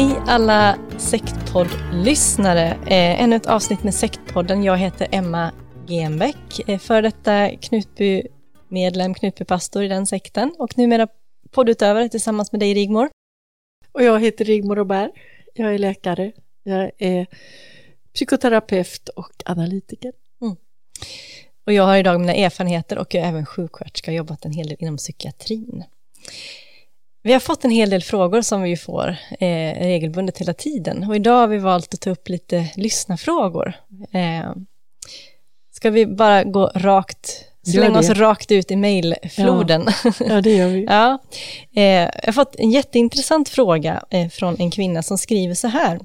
Hej alla Sektpodd-lyssnare. Eh, ännu ett avsnitt med Sektpodden. Jag heter Emma Genbeck, eh, för detta Knutby-medlem, Knutby-pastor i den sekten och numera poddutövare tillsammans med dig Rigmor. Och jag heter Rigmor Robert. Jag är läkare. Jag är psykoterapeut och analytiker. Mm. Och jag har idag mina erfarenheter och jag är även sjuksköterska och jobbat en hel del inom psykiatrin. Vi har fått en hel del frågor som vi får eh, regelbundet hela tiden och idag har vi valt att ta upp lite lyssnarfrågor. Eh, ska vi bara gå rakt, slänga oss rakt ut i mejlfloden? Ja. ja, det gör vi. ja. Eh, jag har fått en jätteintressant fråga eh, från en kvinna som skriver så här.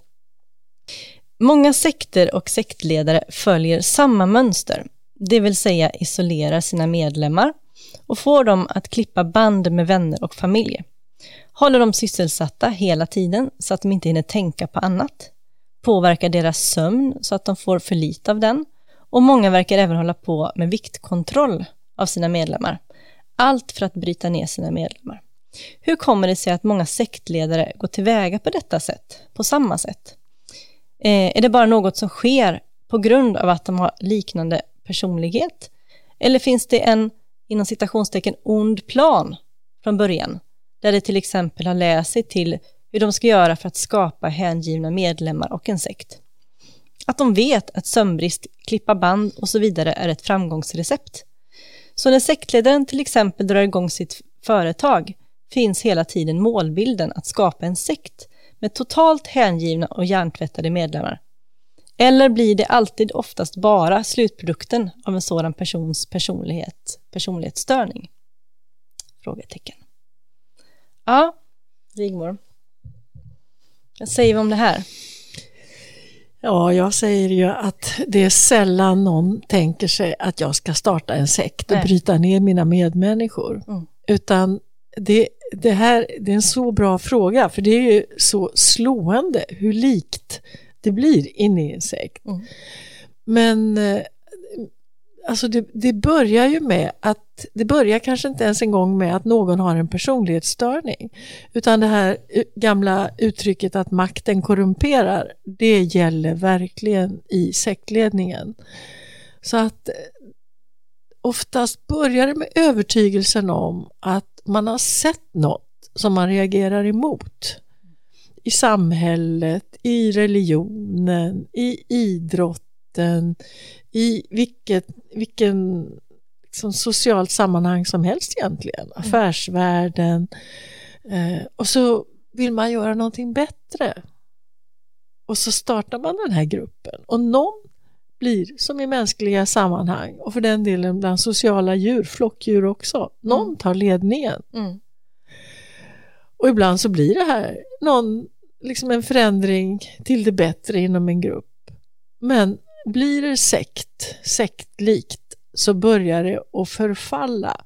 Många sekter och sektledare följer samma mönster, det vill säga isolerar sina medlemmar och får dem att klippa band med vänner och familj håller dem sysselsatta hela tiden så att de inte hinner tänka på annat, påverkar deras sömn så att de får för lite av den och många verkar även hålla på med viktkontroll av sina medlemmar. Allt för att bryta ner sina medlemmar. Hur kommer det sig att många sektledare går tillväga på detta sätt, på samma sätt? Eh, är det bara något som sker på grund av att de har liknande personlighet? Eller finns det en, inom citationstecken, ond plan från början där de till exempel har läst sig till hur de ska göra för att skapa hängivna medlemmar och en sekt. Att de vet att sömnbrist, klippa band och så vidare är ett framgångsrecept. Så när sektledaren till exempel drar igång sitt företag finns hela tiden målbilden att skapa en sekt med totalt hängivna och hjärntvättade medlemmar. Eller blir det alltid oftast bara slutprodukten av en sådan persons personlighet, personlighetsstörning? Frågetecken. Ja, Rigmor. Vad säger vi om det här? Ja, jag säger ju att det är sällan någon tänker sig att jag ska starta en sekt och Nej. bryta ner mina medmänniskor. Mm. Utan det, det här det är en så bra fråga, för det är ju så slående hur likt det blir inne i en sekt. Mm. Men eh, alltså det, det, börjar ju med att, det börjar kanske inte ens en gång med att någon har en personlighetsstörning. Utan det här gamla uttrycket att makten korrumperar, det gäller verkligen i sektledningen. Så att eh, oftast börjar det med övertygelsen om att man har sett något som man reagerar emot. I samhället, i religionen, i idrotten, i vilket, vilken liksom socialt sammanhang som helst egentligen, mm. affärsvärlden. Eh, och så vill man göra någonting bättre. Och så startar man den här gruppen och någon blir, som i mänskliga sammanhang och för den delen bland sociala djur, flockdjur också, någon mm. tar ledningen. Mm. Och ibland så blir det här någon, liksom en förändring till det bättre inom en grupp. Men blir det sekt, sektlikt, så börjar det att förfalla.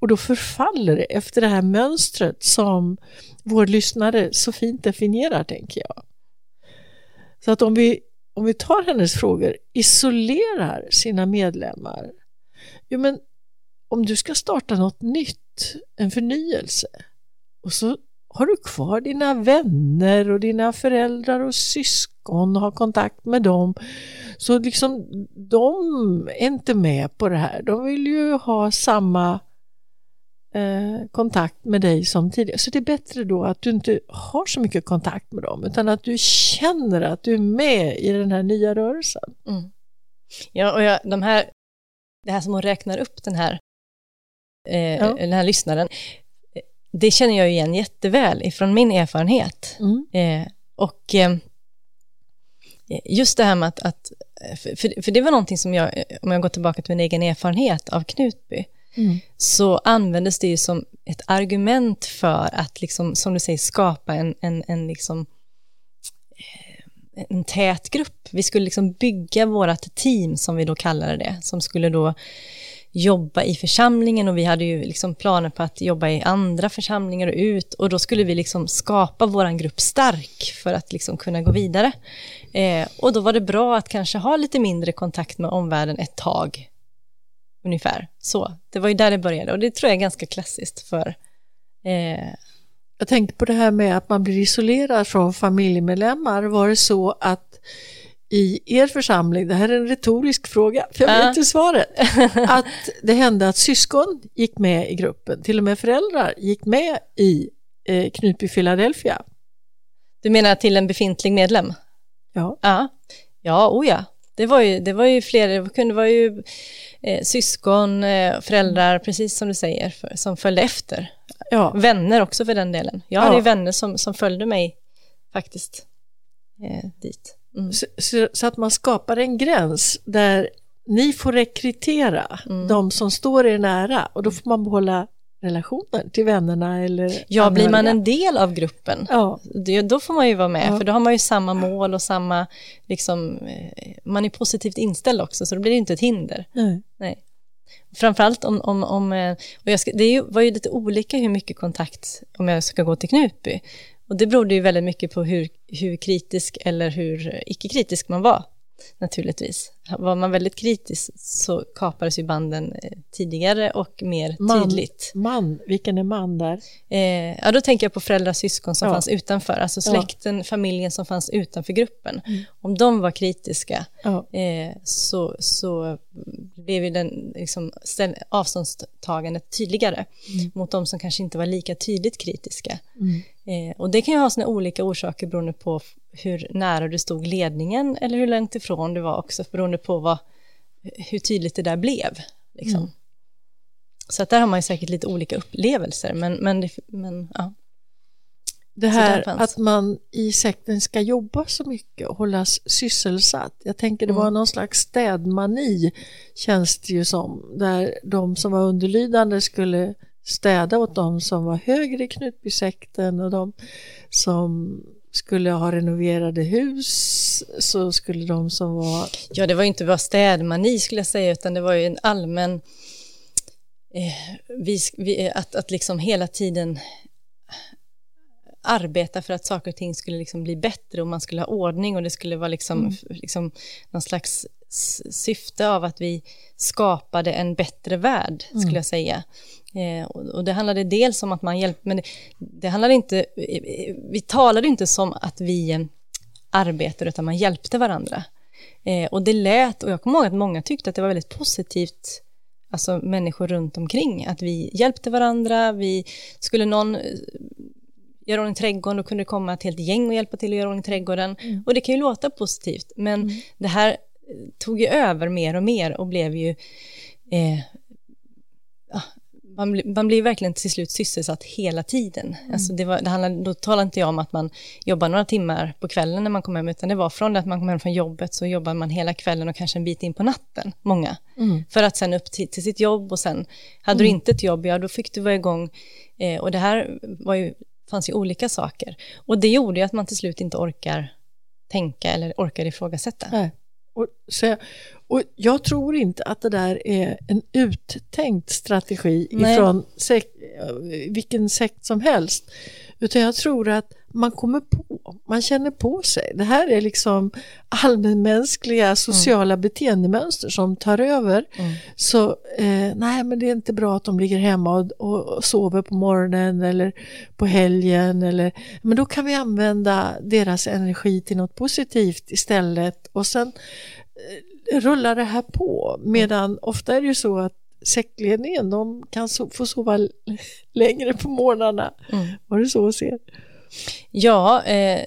Och då förfaller det efter det här mönstret som vår lyssnare så fint definierar, tänker jag. Så att om vi, om vi tar hennes frågor, isolerar sina medlemmar. Jo, men om du ska starta något nytt, en förnyelse, och så har du kvar dina vänner och dina föräldrar och syskon och har kontakt med dem. Så liksom de är inte med på det här. De vill ju ha samma eh, kontakt med dig som tidigare. Så det är bättre då att du inte har så mycket kontakt med dem utan att du känner att du är med i den här nya rörelsen. Mm. Ja, och jag, de här, det här som hon räknar upp den här, eh, ja. den här lyssnaren, det känner jag igen jätteväl ifrån min erfarenhet. Mm. Eh, och eh, just det här med att, att för, för, det var någonting som jag, om jag går tillbaka till min egen erfarenhet av Knutby, mm. så användes det ju som ett argument för att, liksom, som du säger, skapa en, en, en, liksom, eh, en tät grupp. Vi skulle liksom bygga vårt team, som vi då kallade det, som skulle då jobba i församlingen och vi hade ju liksom planer på att jobba i andra församlingar och ut och då skulle vi liksom skapa vår grupp stark för att liksom kunna gå vidare. Eh, och då var det bra att kanske ha lite mindre kontakt med omvärlden ett tag. Ungefär så. Det var ju där det började och det tror jag är ganska klassiskt för eh... jag tänkte på det här med att man blir isolerad från familjemedlemmar. Var det så att i er församling, det här är en retorisk fråga, för jag vet inte svaret, att det hände att syskon gick med i gruppen, till och med föräldrar gick med i eh, Knutby Philadelphia. Du menar till en befintlig medlem? Ja. Ja, ja oh ja. Det var ju, det var ju fler, det kunde vara ju eh, syskon, eh, föräldrar, precis som du säger, för, som följde efter. Ja. Vänner också för den delen. Jag hade ju vänner som, som följde mig faktiskt eh, dit. Mm. Så, så, så, att man skapar en gräns där ni får rekrytera mm. de som står er nära och då får man behålla relationen till vännerna eller Ja, anhöriga. blir man en del av gruppen, ja. det, då får man ju vara med, ja. för då har man ju samma mål och samma, liksom, eh, man är positivt inställd också, så då blir det inte ett hinder. Nej. Nej. Framförallt om, om, om eh, och jag ska, det var ju lite olika hur mycket kontakt, om jag ska gå till Knutby, och det berodde ju väldigt mycket på hur, hur kritisk eller hur icke-kritisk man var, naturligtvis. Var man väldigt kritisk så kapades ju banden eh, tidigare och mer man, tydligt. Man, vilken är man där? Eh, ja, då tänker jag på föräldrar och syskon som ja. fanns utanför, alltså släkten, ja. familjen som fanns utanför gruppen. Mm. Om de var kritiska ja. eh, så, så blev ju den liksom, avståndstagandet tydligare mm. mot de som kanske inte var lika tydligt kritiska. Mm. Eh, och det kan ju ha sina olika orsaker beroende på hur nära du stod ledningen eller hur långt ifrån du var också beroende på vad, hur tydligt det där blev. Liksom. Mm. Så att där har man ju säkert lite olika upplevelser, men, men, det, men ja. Det här att man i sekten ska jobba så mycket och hållas sysselsatt. Jag tänker det var mm. någon slags städmani känns det ju som. Där de som var underlydande skulle städa åt de som var högre i Knutbysekten och de som skulle ha renoverade hus så skulle de som var... Ja, det var ju inte bara städmani skulle jag säga, utan det var ju en allmän... Eh, vi, vi, att, att liksom hela tiden arbeta för att saker och ting skulle liksom bli bättre och man skulle ha ordning och det skulle vara liksom, mm. liksom någon slags syfte av att vi skapade en bättre värld, skulle mm. jag säga. Eh, och det handlade dels om att man hjälpte, men det, det handlade inte, vi talade inte som att vi eh, arbetade, utan man hjälpte varandra. Eh, och det lät, och jag kommer ihåg att många tyckte att det var väldigt positivt, alltså människor runt omkring, att vi hjälpte varandra, vi, skulle någon eh, göra ordning trädgården, då kunde det komma ett helt gäng och hjälpa till att göra ordning trädgården. Mm. Och det kan ju låta positivt, men mm. det här tog ju över mer och mer och blev ju eh, man, man blir verkligen till slut sysselsatt hela tiden. Mm. Alltså det var, det handlade, då talar inte jag om att man jobbar några timmar på kvällen när man kommer hem, utan det var från det att man kom hem från jobbet så jobbar man hela kvällen och kanske en bit in på natten, många. Mm. För att sen upp till, till, sitt jobb och sen, hade mm. du inte ett jobb, ja då fick du vara igång. Eh, och det här var ju, fanns ju olika saker. Och det gjorde ju att man till slut inte orkar tänka eller orkar ifrågasätta. Nej. Och, så, och jag tror inte att det där är en uttänkt strategi Nej. ifrån sek, vilken sekt som helst. Utan jag tror att man kommer på, man känner på sig. Det här är liksom allmänmänskliga sociala mm. beteendemönster som tar över. Mm. Så eh, nej, men det är inte bra att de ligger hemma och, och, sover på morgonen eller på helgen. Eller, men då kan vi använda deras energi till något positivt istället. Och sen eh, rullar det här på. Medan ofta är det ju så att sektledningen de kan so få sova längre på morgnarna. Mm. Var det så att se? Ja, eh,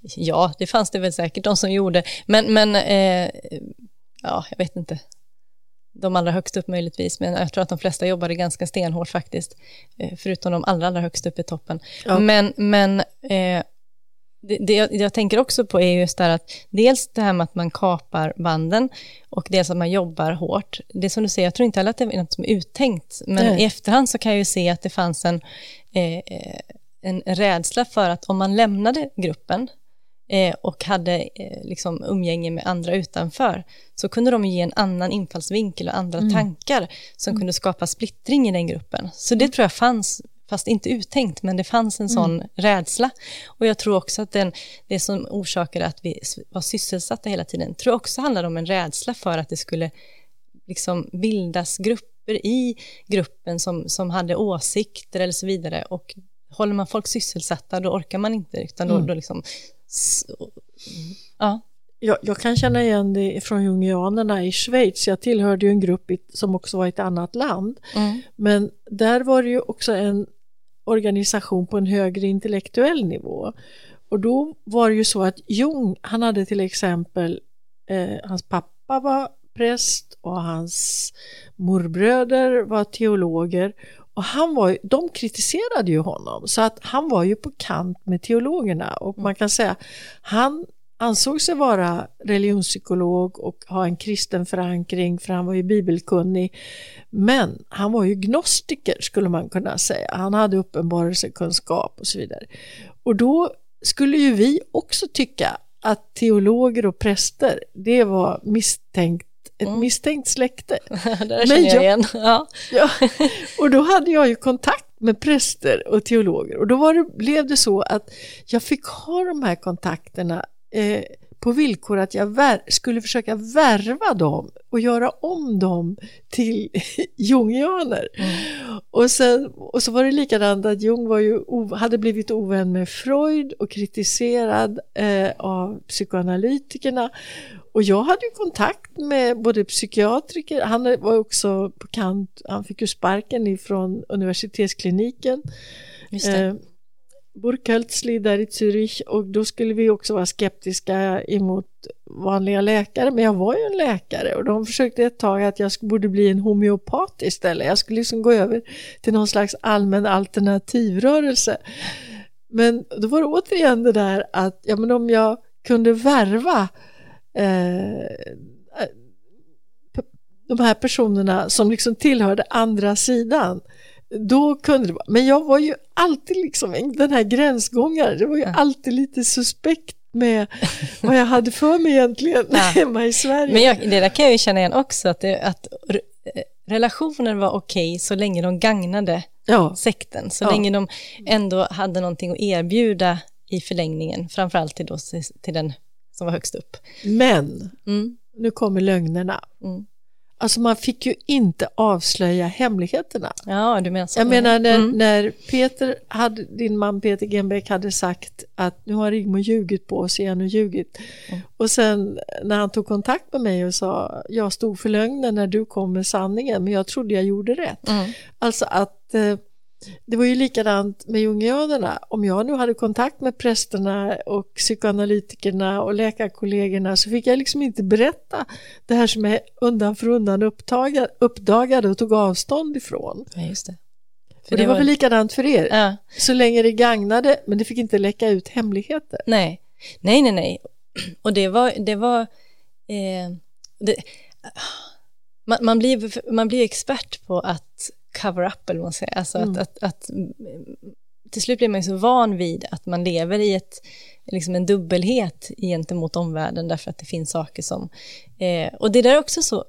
ja, det fanns det väl säkert de som gjorde, men, men eh, ja, jag vet inte. De allra högst upp möjligtvis, men jag tror att de flesta jobbade ganska stenhårt faktiskt, eh, förutom de allra, allra högst upp i toppen. Ja. Men, men eh, det, det jag, jag, tänker också på är just det här att dels det här med att man kapar banden och dels att man jobbar hårt. Det som du säger, jag tror inte heller att det är något som är uttänkt, men Nej. i efterhand så kan jag ju se att det fanns en eh, eh en rädsla för att om man lämnade gruppen eh, och hade eh, liksom umgänge med andra utanför så kunde de ge en annan infallsvinkel och andra mm. tankar som mm. kunde skapa splittring i den gruppen. Så det mm. tror jag fanns, fast inte uttänkt, men det fanns en sån mm. rädsla. Och jag tror också att den, det som orsakade att vi var sysselsatta hela tiden, tror jag också handlade om en rädsla för att det skulle liksom bildas grupper i gruppen som, som hade åsikter eller så vidare och håller man folk sysselsatta då orkar man inte, utan då, mm. då liksom... Ja. Jag, jag, kan känna igen det från jungianerna i Schweiz. Jag tillhörde ju en grupp som också var i ett annat land. Mm. Men där var det ju också en organisation på en högre intellektuell nivå. Och då var det ju så att Jung, han hade till exempel, eh, hans pappa var präst och hans morbröder var teologer. Och han var, de kritiserade ju honom. Så att han var ju på kant med teologerna. Och man kan säga han ansåg sig vara religionspsykolog och ha en kristen förankring för han var ju bibelkunnig. Men han var ju gnostiker skulle man kunna säga. Han hade uppenbarelsekunskap och så vidare. Och då skulle ju vi också tycka att teologer och präster, det var misstänkt ett mm. misstänkt släkte. det känner jag, jag igen. Ja. ja. Och då hade jag ju kontakt med präster och teologer och då det, blev det så att jag fick ha de här kontakterna eh, på villkor att jag skulle försöka värva dem och göra om dem till jungianer. Mm. Och, sen, och så var det likadant att Jung var ju, hade blivit ovän med Freud och kritiserad eh, av psykoanalytikerna och jag hade ju kontakt med både psykiatriker, han var också på kant, han fick ju sparken ifrån universitetskliniken. Eh, Burkhaltsli där i Zürich och då skulle vi också vara skeptiska emot vanliga läkare, men jag var ju en läkare och de försökte ett tag att jag borde bli en homeopat istället. Jag skulle liksom gå över till någon slags allmän alternativrörelse. Men då var det återigen det där att ja, men om jag kunde värva Eh, eh de här personerna som liksom tillhörde andra sidan. Då kunde det vara, men jag var ju alltid liksom den här gränsgångaren, det var ju alltid lite suspekt med vad jag hade för mig egentligen ja. hemma i Sverige. Men jag, det där kan jag ju känna igen också, att, det, att relationer var okej okay så länge de gagnade ja. sekten, så ja. länge de ändå hade någonting att erbjuda i förlängningen, framförallt till, då, till den som var högst upp. Men, mm. nu kommer lögnerna. Mm. Alltså man fick ju inte avslöja hemligheterna. Ja, du menar så. Jag menar när, mm. när Peter, hade, din man Peter Genbeck hade sagt att nu har Rigmor ljugit på oss igen och ljugit. Mm. Och sen när han tog kontakt med mig och sa jag stod för lögnen när du kom med sanningen men jag trodde jag gjorde rätt. Mm. Alltså att eh, det var ju likadant med jungianerna. Om jag nu hade kontakt med prästerna och psykoanalytikerna och läkarkollegorna så fick jag liksom inte berätta det här som jag undan för undan uppdagade, uppdagade och tog avstånd ifrån. Ja, just det. För och det, det var väl likadant för er? Ja. Så länge det gagnade, men det fick inte läcka ut hemligheter. Nej, nej, nej, nej. Och det var, det var, eh, det, man, man, blir, man blir expert på att cover-up, eller vad man säger. Alltså mm. att, att, att, till slut blir man ju så van vid att man lever i ett, liksom en dubbelhet gentemot omvärlden, därför att det finns saker som... Eh, och det där är också så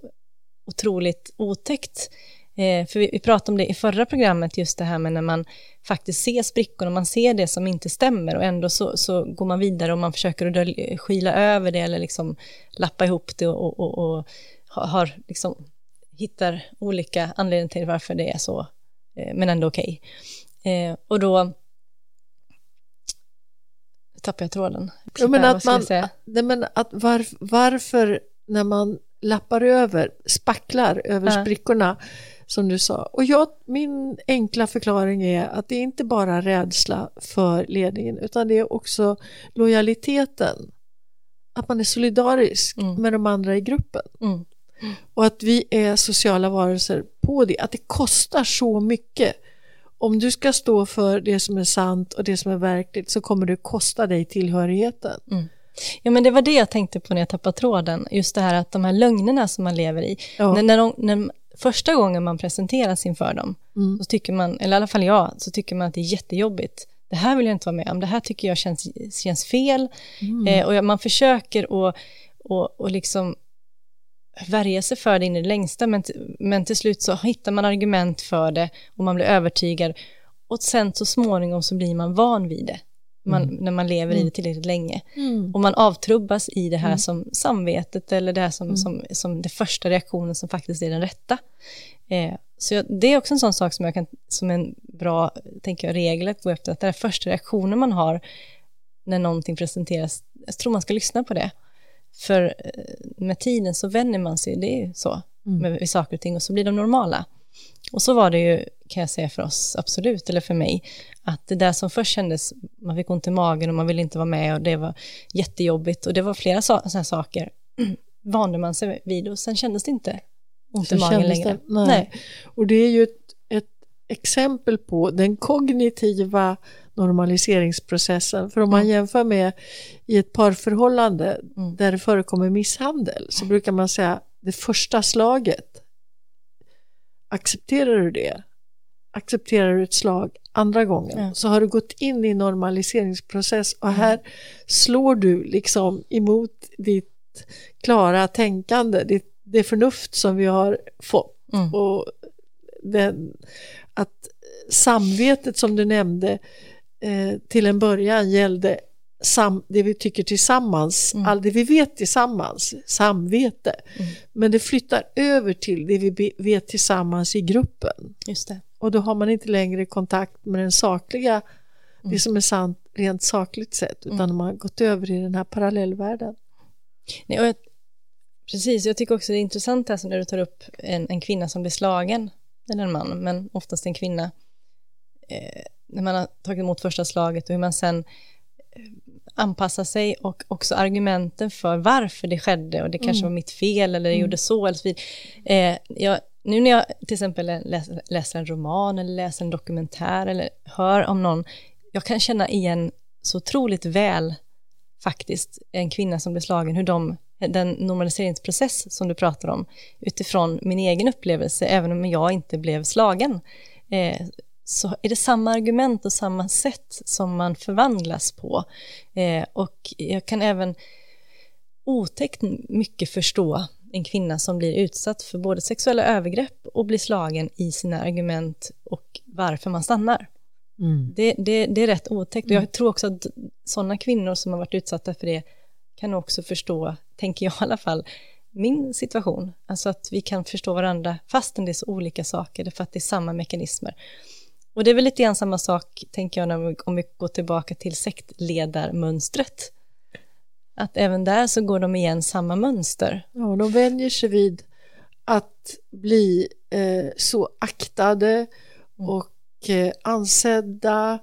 otroligt otäckt, Eh, för vi, vi, pratade om det i förra programmet, just det här med när man faktiskt ser sprickor och man ser det som inte stämmer och ändå så, så går man vidare och man försöker att skila över det eller liksom lappa ihop det och, och, och har, liksom, hittar olika anledningar till varför det är så, eh, men ändå okej. Okay. Eh, och då tappar jag tråden. Ja, men att man, nej, men att var, varför när man lappar över, spacklar över ja. sprickorna, som du sa. Och jag, min enkla förklaring är att det är inte bara rädsla för ledningen utan det är också lojaliteten. Att man är solidarisk mm. med de andra i gruppen. Mm. Och att vi är sociala varelser på det, att det kostar så mycket. Om du ska stå för det som är sant och det som är verkligt så kommer det kosta dig tillhörigheten. Mm. Ja, men det var det jag tänkte på när jag tappade tråden. Just det här att de här lögnerna som man lever i. Ja. När, när, de, när första gången man presenteras inför dem, mm. så tycker man, eller i alla fall jag, så tycker man att det är jättejobbigt. Det här vill jag inte vara med om, det här tycker jag känns, känns fel. Mm. Eh, och man försöker att och, och liksom värja sig för det in i det längsta, men, men till slut så hittar man argument för det och man blir övertygad. Och sen så småningom så blir man van vid det man, mm. när man lever mm. i det tillräckligt länge. Mm. Och man avtrubbas i det här mm. som samvetet eller det här som, mm. som, som det första reaktionen som faktiskt är den rätta. Eh, så jag, det är också en sån sak som jag kan, som en bra, tänker jag, regel att gå efter, att den första reaktionen man har när någonting presenteras, jag tror man ska lyssna på det. För eh, med tiden så vänjer man sig, det är ju så, mm. med, med saker och ting, och så blir de normala. Och så var det ju, kan jag säga för oss, absolut, eller för mig, att det där som först kändes, man fick ont i magen och man ville inte vara med och det var jättejobbigt och det var flera så, sådana saker, vande man sig vid och sen kändes det inte ont i magen längre. Det, nej. nej. Och det är ju ett exempel på den kognitiva normaliseringsprocessen. För om man mm. jämför med i ett parförhållande mm. där det förekommer misshandel så brukar man säga det första slaget accepterar du det, accepterar du ett slag andra gången, ja. så har du gått in i normaliseringsprocess och här mm. slår du liksom emot ditt klara tänkande, ditt, det förnuft som vi har fått. Mm. Och den, att samvetet som du nämnde eh, till en början gällde sam, det vi tycker tillsammans, mm. all det vi vet tillsammans, samvete. Mm. Men det flyttar över till det vi vet tillsammans i gruppen. Just det. Och då har man inte längre kontakt med den sakliga, mm. det som är sant rent sakligt sett, utan mm. man har gått över i den här parallellvärlden. Nej, och jag, precis, jag tycker också det är intressant här när du tar upp en, en kvinna som blir slagen, eller en man, men oftast en kvinna, eh, när man har tagit emot första slaget och hur man sen anpassa sig och också argumenten för varför det skedde och det kanske mm. var mitt fel eller jag mm. gjorde så eller så. Eh, jag, nu när jag till exempel läser, läser en roman eller läser en dokumentär eller hör om någon, jag kan känna igen så otroligt väl faktiskt en kvinna som blir slagen, hur de, den normaliseringsprocess som du pratar om, utifrån min egen upplevelse, även om jag inte blev slagen, eh, så är det samma argument och samma sätt som man förvandlas på. Eh, och jag kan även otäckt mycket förstå en kvinna som blir utsatt för både sexuella övergrepp och blir slagen i sina argument och varför man stannar. Mm. Det, det, det, är rätt otäckt och jag mm. tror också att sådana kvinnor som har varit utsatta för det kan också förstå, tänker jag i alla fall, min situation. Alltså att vi kan förstå varandra fastän det är så olika saker, för att det är samma mekanismer. Och det är väl lite grann samma sak, tänker jag, när vi, om vi går tillbaka till sektledarmönstret. Att även där så går de igen samma mönster. Ja, de vänjer sig vid att bli eh, så aktade mm. och eh, ansedda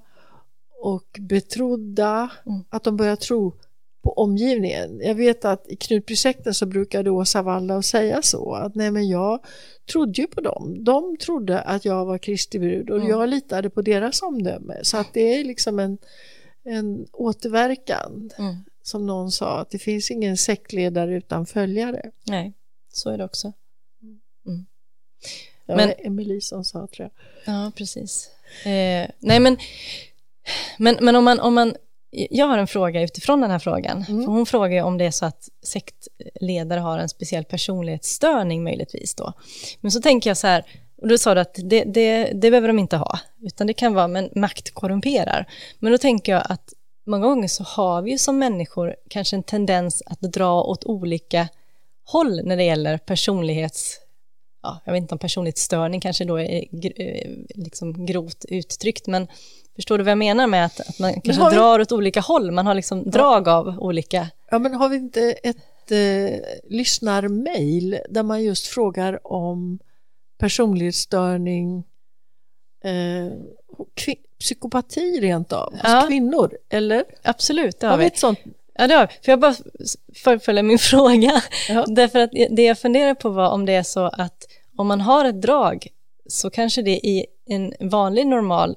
och betrodda mm. att de börjar tro på omgivningen. Jag vet att i Knutbysekten så brukade Åsa Walla säga så att nej men jag trodde ju på dem. De trodde att jag var Kristi brud och mm. jag litade på deras omdöme. Så att det är liksom en, en återverkan. Mm. Som någon sa, att det finns ingen sektledare utan följare. Nej, så är det också. Mm. Det var Emelie som sa tror jag. Ja, precis. Eh, nej men, men, men om man, om man jag har en fråga utifrån den här frågan. Mm. För hon frågar om det är så att sektledare har en speciell personlighetsstörning möjligtvis då. Men så tänker jag så här, Och då sa du att det, det, det behöver de inte ha, utan det kan vara, men makt korrumperar. Men då tänker jag att många gånger så har vi ju som människor kanske en tendens att dra åt olika håll när det gäller personlighets... Ja, jag vet inte om personlighetsstörning kanske då är eh, liksom grovt uttryckt, men förstår du vad jag menar med att, att man kanske vi... drar åt olika håll, man har liksom ja. drag av olika... Ja, men har vi inte ett eh, lyssnarmail där man just frågar om personlighetsstörning, eh, psykopati rent av, hos ja. kvinnor, eller? Absolut, det har, har vi. Ett sånt? Ja, det har. Får jag bara fullfölja min fråga? Ja. Därför att det jag funderar på var om det är så att om man har ett drag så kanske det i en vanlig normal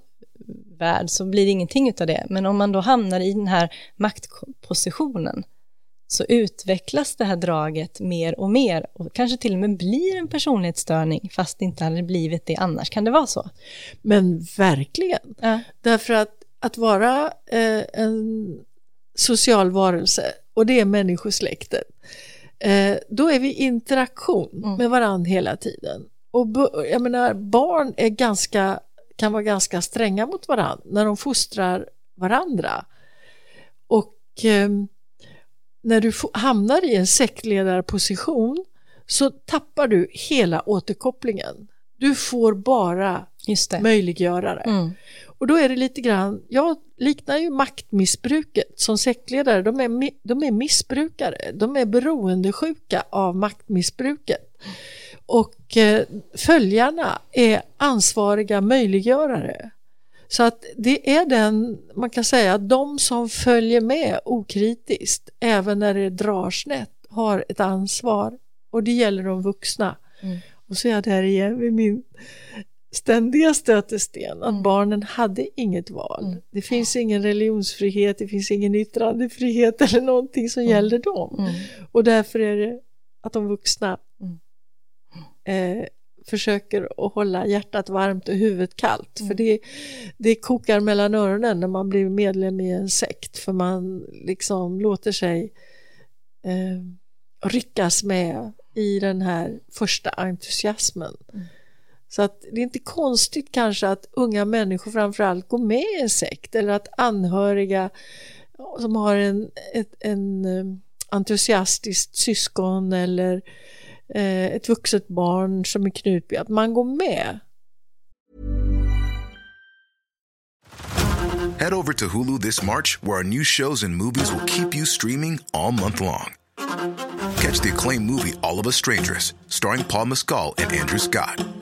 värld så blir det ingenting av det. Men om man då hamnar i den här maktpositionen så utvecklas det här draget mer och mer och kanske till och med blir en personlighetsstörning fast det inte hade blivit det annars. Kan det vara så? Men verkligen. Ja. Därför att att vara eh, en social varelse och det är människosläktet, eh, då är vi i interaktion mm. med varandra hela tiden. Och jag menar, barn är ganska, kan vara ganska stränga mot varandra när de fostrar varandra. Och eh, när du hamnar i en sektledarposition så tappar du hela återkopplingen. Du får bara möjliggöra det. Mm. Och då är det lite grann, jag liknar ju maktmissbruket som sektledare, de är, de är missbrukare, de är beroendesjuka av maktmissbruket. Och eh, följarna är ansvariga möjliggörare. Så att det är den, man kan säga, de som följer med okritiskt, även när det drar snett, har ett ansvar. Och det gäller de vuxna. Mm. Och så är jag där igen vid min ständiga stötesten, att mm. barnen hade inget val. Mm. Det finns ingen religionsfrihet, det finns ingen yttrandefrihet eller någonting som mm. gäller dem. Mm. Och därför är det att de vuxna mm. eh, försöker att hålla hjärtat varmt och huvudet kallt. Mm. För det, det kokar mellan öronen när man blir medlem i en sekt. För man liksom låter sig eh, ryckas med i den här första entusiasmen. Så att det är inte konstigt kanske att unga människor framförallt går med i en sekt eller att anhöriga som har en, ett, en eh, entusiastiskt syskon eller eh, ett vuxet barn som är Knutby, att man går med. Head over to Hulu this March where our new shows and movies will keep you streaming all month long. Catch the acclaimed movie All of us strangers starring Paul Mescal and Andrew Scott.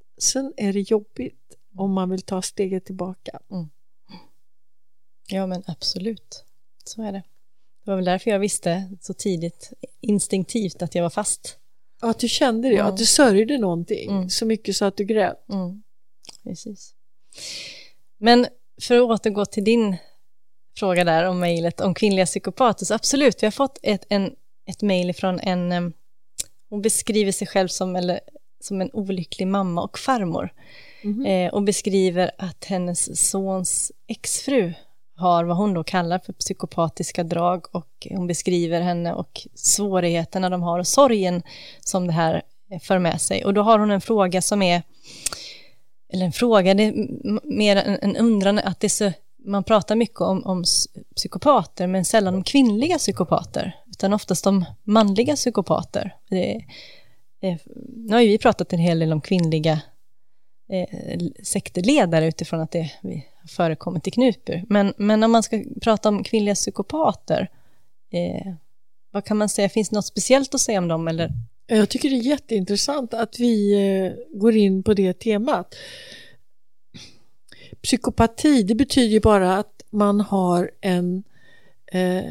Sen är det jobbigt om man vill ta steget tillbaka. Mm. Ja men absolut, så är det. Det var väl därför jag visste så tidigt instinktivt att jag var fast. Att du kände det, mm. att du sörjde någonting mm. så mycket så att du grät. Mm. Precis. Men för att återgå till din fråga där om mejlet om kvinnliga psykopater, så absolut, vi har fått ett, en, ett mejl från en, hon beskriver sig själv som, eller som en olycklig mamma och farmor. Mm eh, och beskriver att hennes sons exfru har vad hon då kallar för psykopatiska drag och hon beskriver henne och svårigheterna de har och sorgen som det här för med sig. Och då har hon en fråga som är, eller en fråga, det är mer en, en undran att det så, man pratar mycket om, om psykopater men sällan om kvinnliga psykopater, utan oftast om manliga psykopater. Det, Eh, nu har ju vi pratat en hel del om kvinnliga eh, sektledare utifrån att det, vi förekommit i Knutby. Men, men om man ska prata om kvinnliga psykopater, eh, vad kan man säga, finns det något speciellt att säga om dem? Eller? Jag tycker det är jätteintressant att vi eh, går in på det temat. Psykopati, det betyder ju bara att man har en eh,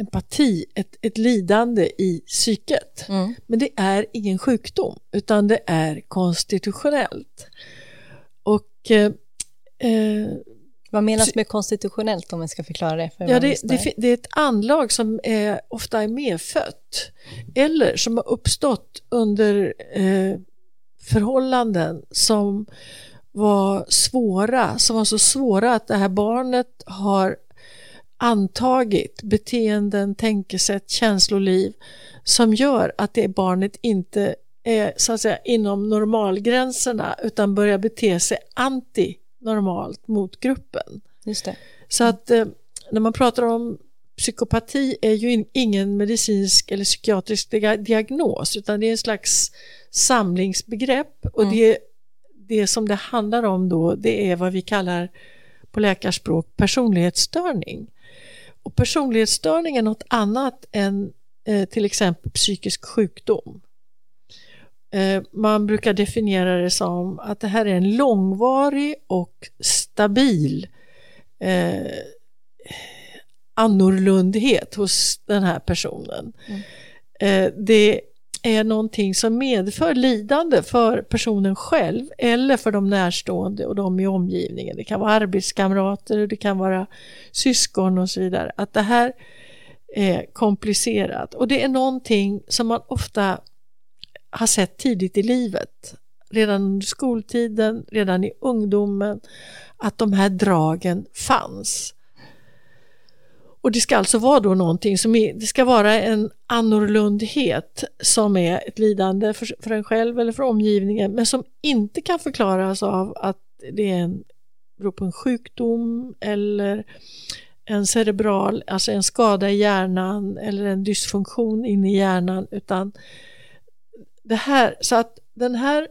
empati, ett, ett lidande i psyket. Mm. Men det är ingen sjukdom, utan det är konstitutionellt. Och eh, eh vad menas med konstitutionellt om vi ska förklara det? För ja, det, det, det, är ett anlag som är, ofta är medfött eller som har uppstått under eh, förhållanden som var svåra, som var så svåra att det här barnet har antagit beteenden, tänkesätt, känsloliv som gör att det barnet inte är så att säga inom normalgränserna utan börjar bete sig antinormalt mot gruppen. Just det. Så att eh, när man pratar om psykopati är ju ingen medicinsk eller psykiatrisk diagnos utan det är en slags samlingsbegrepp och mm. det, det som det handlar om då det är vad vi kallar på läkarspråk personlighetsstörning. Och personlighetsstörning är något annat än eh, till exempel psykisk sjukdom. Eh, man brukar definiera det som att det här är en långvarig och stabil eh, annorlundhet hos den här personen. Mm. Eh, det är någonting som medför lidande för personen själv eller för de närstående och de i omgivningen. Det kan vara arbetskamrater, det kan vara syskon och så vidare. Att det här är komplicerat och det är någonting som man ofta har sett tidigt i livet. Redan under skoltiden, redan i ungdomen, att de här dragen fanns. Och det ska alltså vara då någonting som är, det ska vara en annorlundhet som är ett lidande för, för en själv eller för omgivningen men som inte kan förklaras av att det är en, beror på en sjukdom eller en cerebral, alltså en skada i hjärnan eller en dysfunktion inne i hjärnan utan det här, så att den här,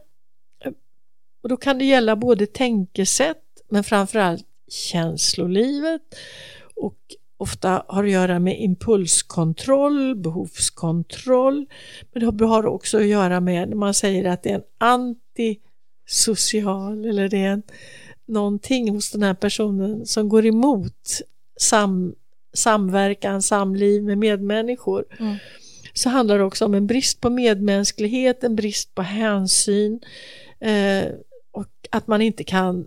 och då kan det gälla både tänkesätt men framförallt känslolivet och ofta har att göra med impulskontroll, behovskontroll. Men det har också att göra med när man säger att det är en antisocial eller det är en, någonting hos den här personen som går emot sam, samverkan, samliv med medmänniskor. Mm. Så handlar det också om en brist på medmänsklighet, en brist på hänsyn eh, och att man inte kan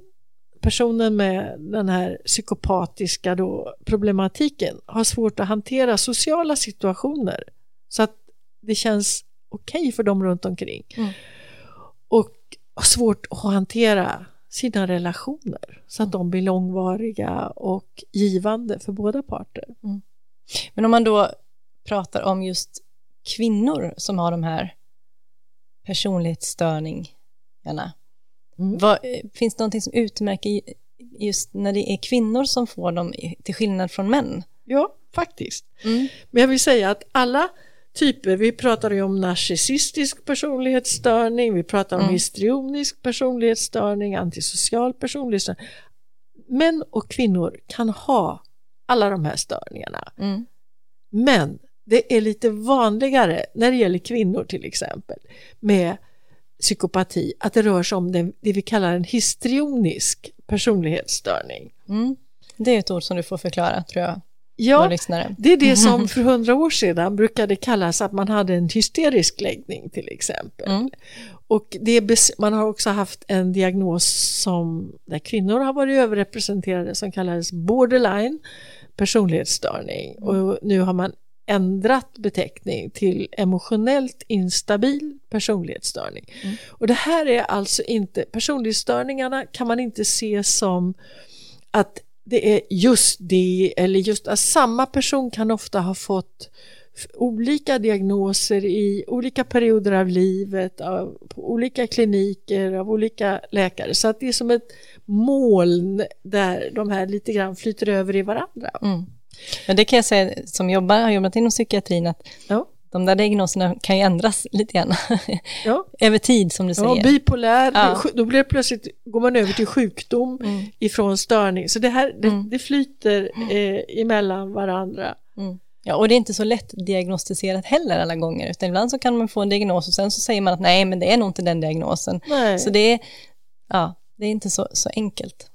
personen med den här psykopatiska då problematiken har svårt att hantera sociala situationer så att det känns okej okay för dem runt omkring. Mm. Och har svårt att hantera sina relationer så att de blir långvariga och givande för båda parter. Mm. Men om man då pratar om just kvinnor som har de här personlighetsstörningarna, Mm. Vad, finns det någonting som utmärker just när det är kvinnor som får dem till skillnad från män? Ja, faktiskt. Mm. Men jag vill säga att alla typer, vi pratar ju om narcissistisk personlighetsstörning, vi pratar om mm. histrionisk personlighetsstörning, antisocial personlighetsstörning. Män och kvinnor kan ha alla de här störningarna. Mm. Men det är lite vanligare när det gäller kvinnor till exempel med psykopati att det rör sig om det, det vi kallar en histrionisk personlighetsstörning. Mm. Det är ett ord som du får förklara tror jag. Ja, det är det som för hundra år sedan brukade kallas att man hade en hysterisk läggning till exempel. Mm. Och det, man har också haft en diagnos som, där kvinnor har varit överrepresenterade som kallades borderline personlighetsstörning. Mm. Och nu har man ändrat beteckning till emotionellt instabil personlighetsstörning. Mm. Och det här är alltså inte, personlighetsstörningarna kan man inte se som att det är just det eller just att samma person kan ofta ha fått olika diagnoser i olika perioder av livet, av, på olika kliniker, av olika läkare. Så att det är som ett moln där de här lite grann flyter över i varandra. Mm. Men det kan jag säga som jobbar, har jobbat inom psykiatrin att ja. de där diagnoserna kan ju ändras lite grann Ja. över tid som du Ja, säger. bipolär, Ja. det- då blir det plötsligt, går man över till sjukdom Mm. ifrån störning. Så det här det, Mm. det flyter eh, emellan varandra. Mm. Ja, och det är inte så lätt diagnostiserat heller alla gånger, utan ibland så kan man få en diagnos och sen så säger man att nej, men det är nog inte den diagnosen. Nej. Så det är, ja, det är inte så, så enkelt.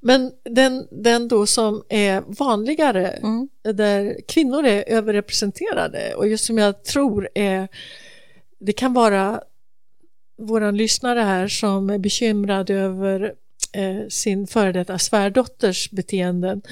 Men den, den då som är vanligare, Mm. där kvinnor är överrepresenterade och just som jag tror är, det kan vara våran lyssnare här som är bekymrad över eh, sin före detta svärdotters beteenden,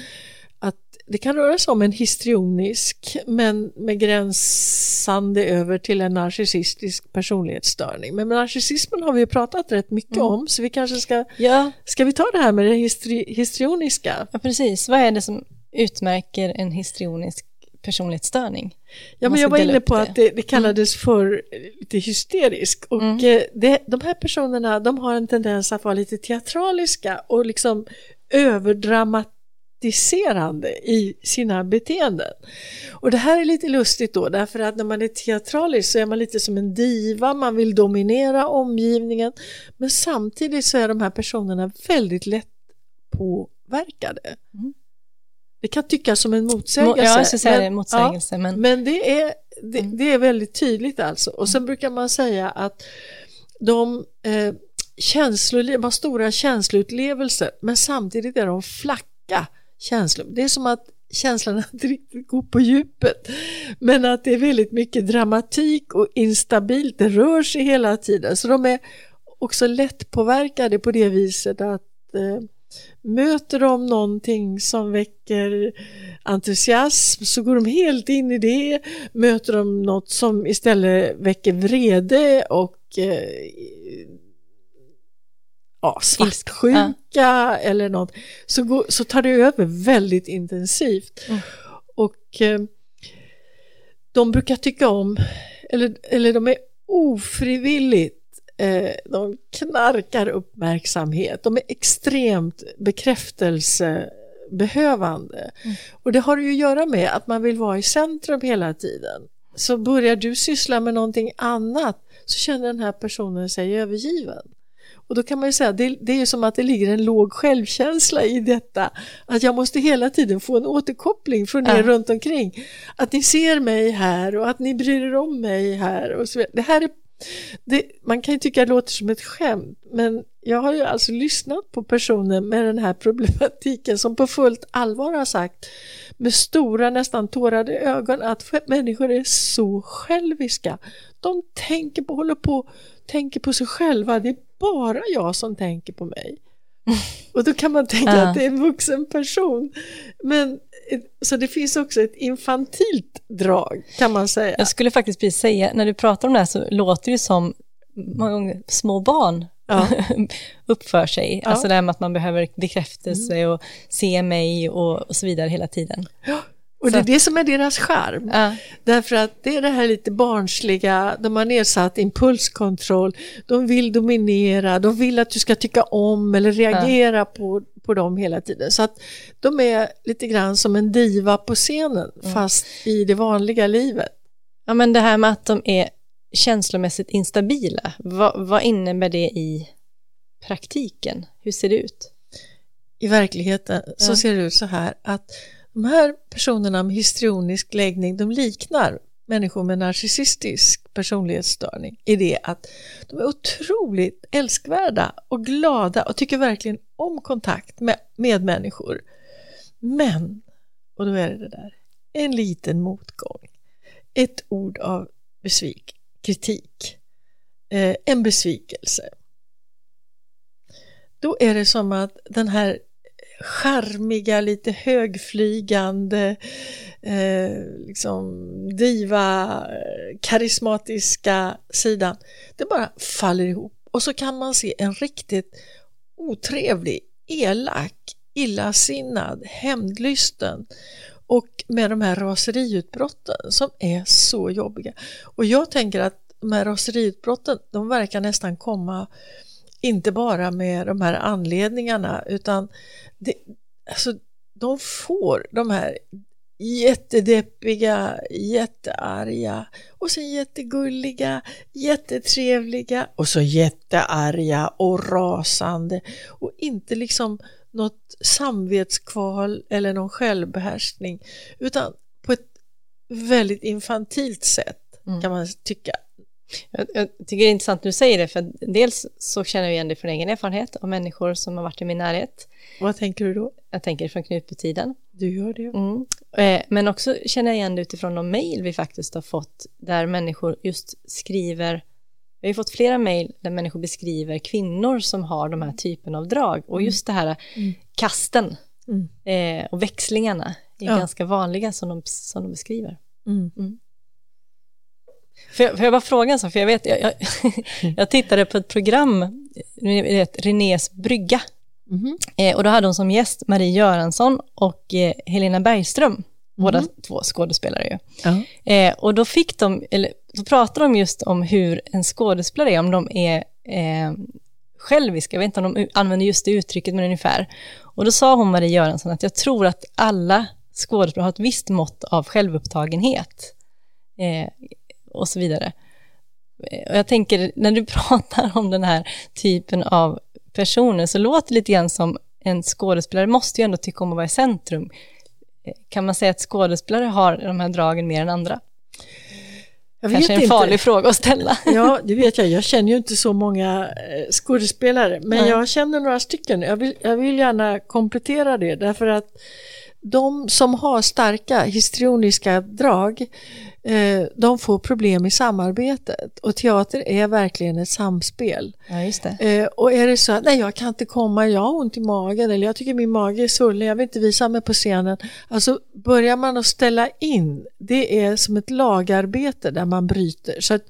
det kan röra sig om en histrionisk men med gränsande över till en narcissistisk personlighetsstörning. Men narcissismen har vi pratat rätt mycket Mm. om så vi kanske ska, Ja, ska vi ta det här med det histri, histrioniska? ja, precis. Vad är det som utmärker en histrionisk personlighetsstörning? Ja, men jag var inne på det. att det, det kallades för lite hysterisk och Mm. eh, det, de här personerna de har en tendens att vara lite teatraliska och liksom överdramatiserande i sina beteenden. Och det här är lite lustigt då därför att när man är teatralisk så är man lite som en diva, man vill dominera omgivningen men samtidigt så är de här personerna väldigt lätt påverkade. Mm. Det kan tyckas som en motsägelse. Mo- Ja, jag ska säga men- det, ja, motsägelse, men men det är, det, Mm. det är väldigt tydligt alltså. Och sen brukar man säga att de eh, känslor, har stora känsloupplevelser men samtidigt är de flacka känslor. Det är som att känslorna inte riktigt går på djupet men att det är väldigt mycket dramatik och instabilt, det rör sig hela tiden. Så de är också lättpåverkade på det viset att eh, möter de någonting som väcker entusiasm så går de helt in i det. Möter de något som istället väcker vrede och eh, ja, svartsjuka eller något så, går, så tar det över väldigt intensivt. Mm. Och eh, de brukar tycka om, eller, eller de är ofrivilligt eh, de knarkar uppmärksamhet, de är extremt bekräftelsebehövande. Mm. Och det har ju att göra med att man vill vara i centrum hela tiden. Så börjar du syssla med någonting annat så känner den här personen sig övergiven. Och då kan man ju säga, det, det är ju som att det ligger en låg självkänsla i detta. Att jag måste hela tiden få en återkoppling från er Ja. runt omkring. Att ni ser mig här och att ni bryr er om mig här. Och så det här är, det, man kan ju tycka det låter som ett skämt, men jag har ju alltså lyssnat på personer med den här problematiken som på fullt allvar har sagt med stora nästan tårade ögon att människor är så själviska. De tänker på, håller på, tänker på sig själva. Det är bara jag som tänker på mig. Och då kan man tänka Ja. att det är en vuxen person. Men, eh, så det finns också ett infantilt drag kan man säga. jag skulle faktiskt precis säga, när du pratar om det här så låter det som många små barn Ja. uppför sig. Ja. Mm. Alltså det här med att man behöver bekräftelse och se mig och, och så vidare hela tiden. Och det är Så- det som är deras charm. Ja. Därför att det är det här lite barnsliga, de har nedsatt impulskontroll, de vill dominera, de vill att du ska tycka om eller reagera på, på dem hela tiden. Så att de är lite grann som en diva på scenen fast i det vanliga livet. ja, men det här med att de är känslomässigt instabila, vad, vad innebär det i praktiken? Hur ser det ut? I verkligheten så Ja. ser det ut så här att de här personerna med histrionisk läggning, de liknar människor med narcissistisk personlighetsstörning i det att de är otroligt älskvärda och glada och tycker verkligen om kontakt med, medmänniskor. Men, och då är det det där, en liten motgång, ett ord av besvik, kritik, eh, en besvikelse. Då är det som att den här charmiga, lite högflygande, eh, liksom diva, karismatiska sidan, det bara faller ihop. Och så kan man se en riktigt otrevlig, elak, illasinnad, hämndlysten och med de här raseriutbrotten som är så jobbiga. Och jag tänker att de här raseriutbrotten, de verkar nästan komma inte bara med de här anledningarna utan det, alltså, de får de här jättedeppiga, jättearga och så jättegulliga, jättetrevliga och så jättearga och rasande och inte liksom något samvetskval eller någon självbehärskning utan på ett väldigt infantilt sätt mm. kan man tycka. Jag, jag, tycker det är intressant att du säger det, för dels så känner jag igen det från egen erfarenhet av människor som har varit i min närhet. Vad tänker du då? Jag tänker från Knutbytiden. Du gör det? Mm. Eh, men också känner jag igen det utifrån de mejl vi faktiskt har fått, där människor just skriver, vi har fått flera mejl där människor beskriver kvinnor som har de här typen av drag, och just det här mm. kasten mm. Eh, och växlingarna är ja. ganska vanliga som de, som de beskriver. Mm. Mm. Får jag, får jag bara fråga en sak? För jag vet, jag, jag, jag tittade på ett program, Renés brygga, mm -hmm. och då hade hon som gäst Marie Göransson och eh, Helena Bergström, mm båda två skådespelare ju. Uh -huh. och då fick de, eller då pratade de just om hur en skådespelare är, om de är eh, själviska, jag vet inte om de använder just det uttrycket, men ungefär. Och då sa hon, Marie Göransson, att jag tror att alla skådespelare har ett visst mått av självupptagenhet. Eh, och så vidare. Och jag tänker, när du pratar om den här typen av personer så låter det lite grann som en skådespelare måste ju ändå tycka om att vara i centrum. Kan man säga att skådespelare har de här dragen mer än andra? Jag Kanske en farlig inte. fråga att ställa. Ja, det vet jag. Jag känner ju inte så många eh, skådespelare, men Nej. jag känner några stycken. Jag vill, jag vill gärna komplettera det, därför att de som har starka histrioniska drag Eh, de får problem i samarbetet och teater är verkligen ett samspel. Ja. Eh, och är det så att nej jag kan inte komma, jag har ont i magen eller jag tycker min mage är svullen, jag vill inte visa mig på scenen. Alltså börjar man att ställa in, det är som ett lagarbete där man bryter. Så att,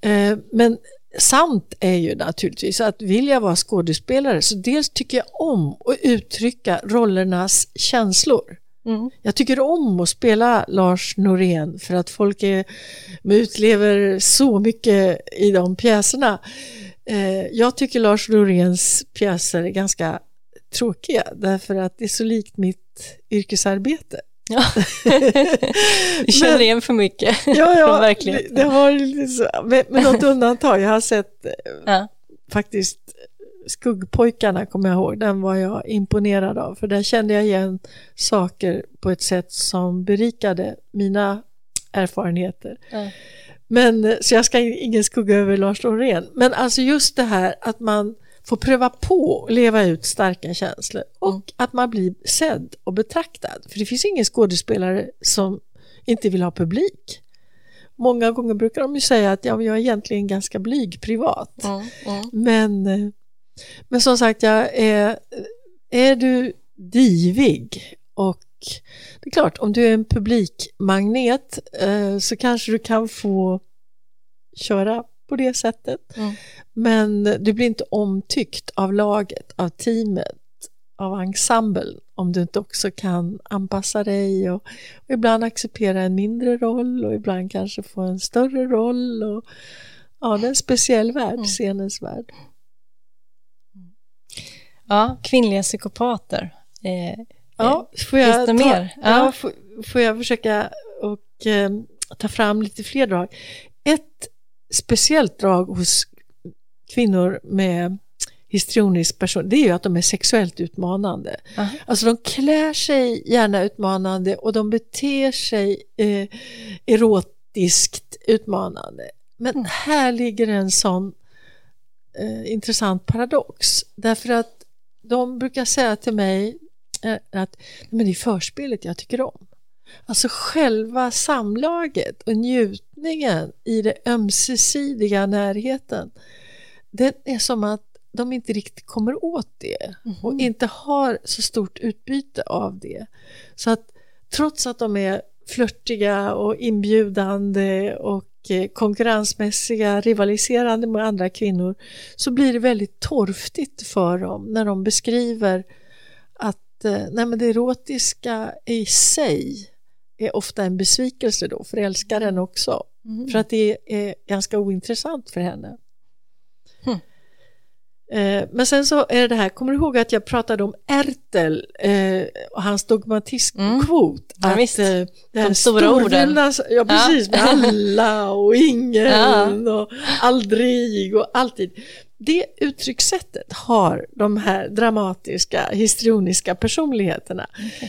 eh, men sant är ju naturligtvis att vill jag vara skådespelare så dels tycker jag om att uttrycka rollernas känslor. Mm. Jag tycker om att spela Lars Norén för att folk är, utlever så mycket i de pjäserna. Eh, jag tycker Lars Noréns pjäser är ganska tråkiga därför att det är så likt mitt yrkesarbete. Ja. du känner igen för mycket ja, ja, verkligen. Det, det har, med, med något undantag. Jag har sett eh, ja. faktiskt Skuggpojkarna kommer jag ihåg, den var jag imponerad av för där kände jag igen saker på ett sätt som berikade mina erfarenheter. Mm. Men, så jag ska ingen skugga över Lars Norén. Men alltså just det här att man får pröva på att leva ut starka känslor och mm. att man blir sedd och betraktad. För det finns ingen skådespelare som inte vill ha publik. Många gånger brukar de ju säga att ja, jag är egentligen ganska blyg privat. Mm. Mm. Men eh, men som sagt, jag är, är du divig och det är klart, om du är en publikmagnet eh, så kanske du kan få köra på det sättet. Mm. Men du blir inte omtyckt av laget, av teamet, av ensemblen om du inte också kan anpassa dig och, och, ibland acceptera en mindre roll och ibland kanske få en större roll. Och, ja, det är en speciell värld, mm. scenens värld. Ja, kvinnliga psykopater. Eh, ja, får jag, ta, mer? Ja. ja får, får, jag försöka och eh, ta fram lite fler drag. Ett speciellt drag hos kvinnor med histrionisk person, det är ju att de är sexuellt utmanande. Uh Alltså de klär sig gärna utmanande och de beter sig eh, erotiskt utmanande. Men mm. här ligger en sån eh, intressant paradox. Därför att de brukar säga till mig eh, att men det är förspelet jag tycker om. Alltså själva samlaget och njutningen i det ömsesidiga närheten. Det är som att de inte riktigt kommer åt det och inte har så stort utbyte av det. Så att trots att de är flörtiga och inbjudande och Eh, konkurrensmässiga, rivaliserande med andra kvinnor så blir det väldigt torftigt för dem när de beskriver att eh, nej men det erotiska i sig är ofta en besvikelse då för älskaren också. Mm. För att det är ganska ointressant för henne. Mm. Eh, men sen så är det här, kommer du ihåg att jag pratade om Ertel eh, och hans dogmatismkvot? Mm. Ja, att. Eh, det De stora orden. Ja, precis, Ja. med alla och ingen Ja. och aldrig och alltid. Det uttryckssättet har de här dramatiska, histrioniska personligheterna.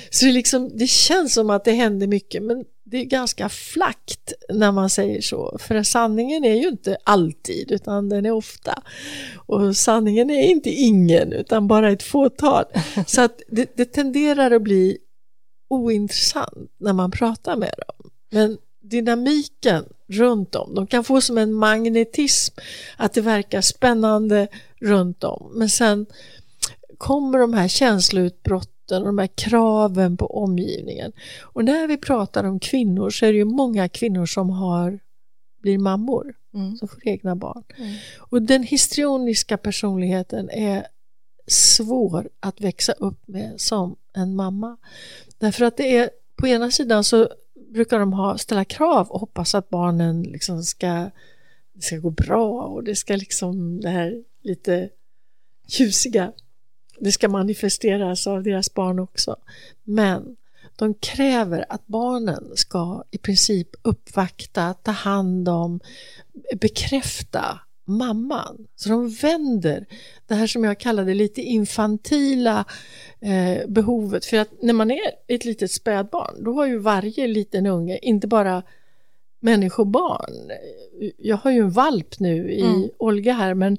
Så det, liksom, det känns som att det händer mycket, men det är ganska flackt när man säger så. För sanningen är ju inte alltid, utan den är ofta. Och sanningen är inte ingen, utan bara ett fåtal. Så att det, det tenderar att bli ointressant när man pratar med dem. Men dynamiken runt om, de kan få som en magnetism att det verkar spännande runt om. Men sen kommer de här känsloutbrotten och de här kraven på omgivningen. Och när vi pratar om kvinnor så är det ju många kvinnor som har, blir mammor, Mm. som får egna barn. Mm. Och den histrioniska personligheten är svår att växa upp med som en mamma. Därför att det är, på ena sidan så brukar de ha, ställa krav och hoppas att barnen liksom ska, det ska gå bra och det ska liksom det här lite tjusiga, det ska manifesteras av deras barn också. Men de kräver att barnen ska i princip uppvakta, ta hand om, bekräfta mamman. Så de vänder det här som jag kallade lite infantila eh, behovet. För att när man är ett litet spädbarn, då har ju varje liten unge, inte bara människobarn. Jag har ju en valp nu i Mm. Olga här, men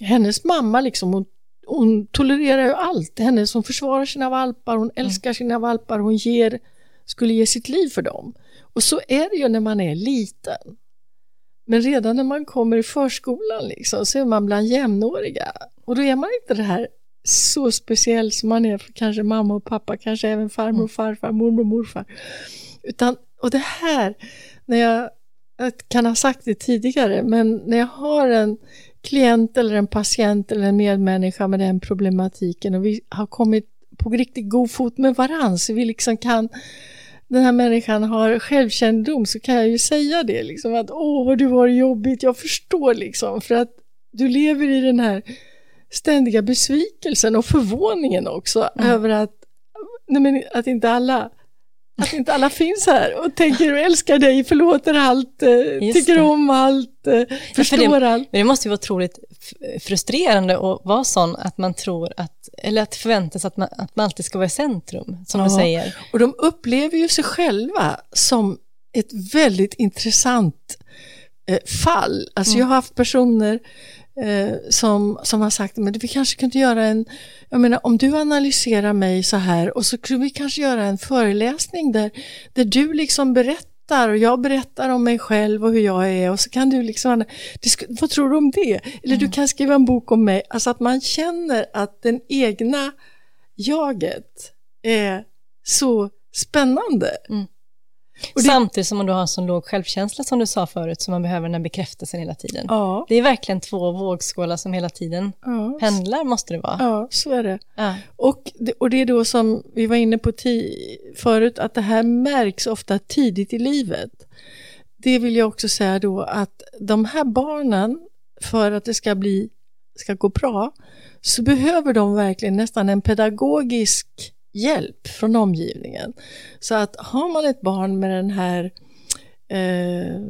hennes mamma liksom, hon, hon tolererar ju allt. Henne som försvarar sina valpar, hon älskar sina valpar, hon ger, skulle ge sitt liv för dem. Och så är det ju när man är liten. Men redan när man kommer i förskolan liksom, så är man bland jämnåriga. Och då är man inte det här så speciell som man är för kanske mamma och pappa, kanske även farmor och farfar, mormor och morfar. Utan, och det här, när jag, jag kan ha sagt det tidigare, men när jag har en klient eller en patient eller en medmänniska med den problematiken och vi har kommit på riktigt god fot med varandra så vi liksom kan den här människan har självkännedom så kan jag ju säga det liksom att åh vad du har det jobbigt, jag förstår liksom för att du lever i den här ständiga besvikelsen och förvåningen också över att, nej men, att inte alla att inte alla finns här och tänker och älskar dig, förlåter allt, eh, Just tycker det. om allt, eh, förstår allt. Men det måste ju vara otroligt frustrerande att vara sån att man tror att, eller att förväntas att man, att man alltid ska vara i centrum, som du Ja. säger. Och de upplever ju sig själva som ett väldigt intressant eh, fall. Alltså jag har haft personer eh, som, som har sagt, men vi kanske kunde göra en, jag menar om du analyserar mig så här och så kunde vi kanske göra en föreläsning där, där du liksom berättar och jag berättar om mig själv och hur jag är och så kan du liksom, vad tror du om det? Eller du kan skriva en bok om mig, alltså att man känner att den egna jaget är så spännande. Och det- Samtidigt som man då har så låg självkänsla som du sa förut, så man behöver den här bekräftelsen hela tiden. Ja, Det är verkligen två vågskålar som hela tiden ja, pendlar, måste det vara. ja så är det. Ja. Och det, och det är då som vi var inne på förut, att det här märks ofta tidigt i livet. Det vill jag också säga då att de här barnen, för att det ska, bli, ska gå bra, så behöver de verkligen nästan en pedagogisk hjälp från omgivningen. Så att har man ett barn med den här, eh,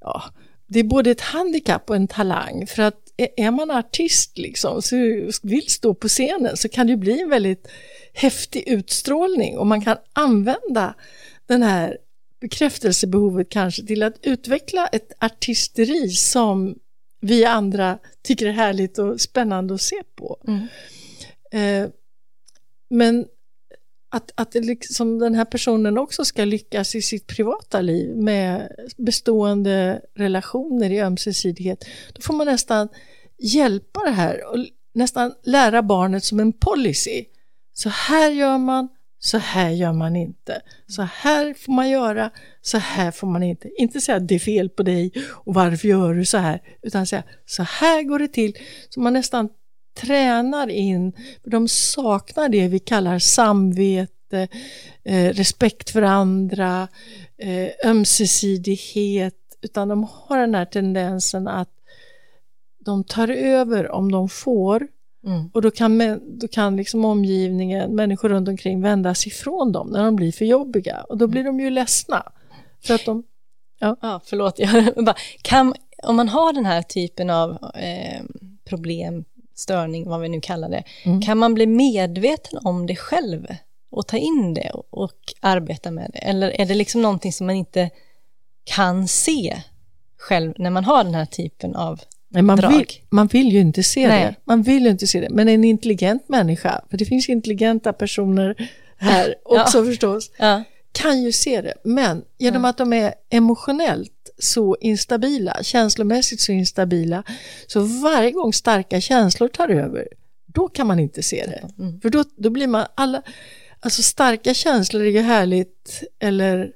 ja, det är både ett handikapp och en talang. För att är- man artist liksom, så vill stå på scenen så kan det ju bli en väldigt häftig utstrålning och man kan använda den här bekräftelsebehovet kanske till att utveckla ett artisteri som vi andra tycker är härligt och spännande att se på. Mm. Eh, men att, att det liksom den här personen också ska lyckas i sitt privata liv med bestående relationer i ömsesidighet, då får man nästan hjälpa det här och nästan lära barnet som en policy. Så här gör man, så här gör man inte. Så här får man göra, så här får man inte. Inte säga att det är fel på dig och varför gör du så här, utan säga så här går det till. Så man nästan tränar in, för de saknar det vi kallar samvete, eh, respekt för andra, eh, ömsesidighet, utan de har den här tendensen att de tar över om de får Mm. och då kan, då kan liksom omgivningen, människor runt omkring vända sig ifrån dem när de blir för jobbiga och då blir de ju ledsna. För att de, Ja, förlåt. Jag bara, kan, om man har den här typen av eh, problem, störning, vad vi nu kallar det, Mm. kan man bli medveten om det själv och ta in det och, och arbeta med det? Eller är det liksom någonting som man inte kan se själv när man har den här typen av nej, man, Drag. vill, man vill ju inte se Nej. det. Man vill ju inte se det. Men en intelligent människa, för det finns intelligenta personer här också förstås, Ja, kan ju se det. Men genom att de är emotionellt så instabila, känslomässigt så instabila, så varje gång starka känslor tar över, då kan man inte se det. Mm. För då, då blir man alla, alltså starka känslor är ju härligt eller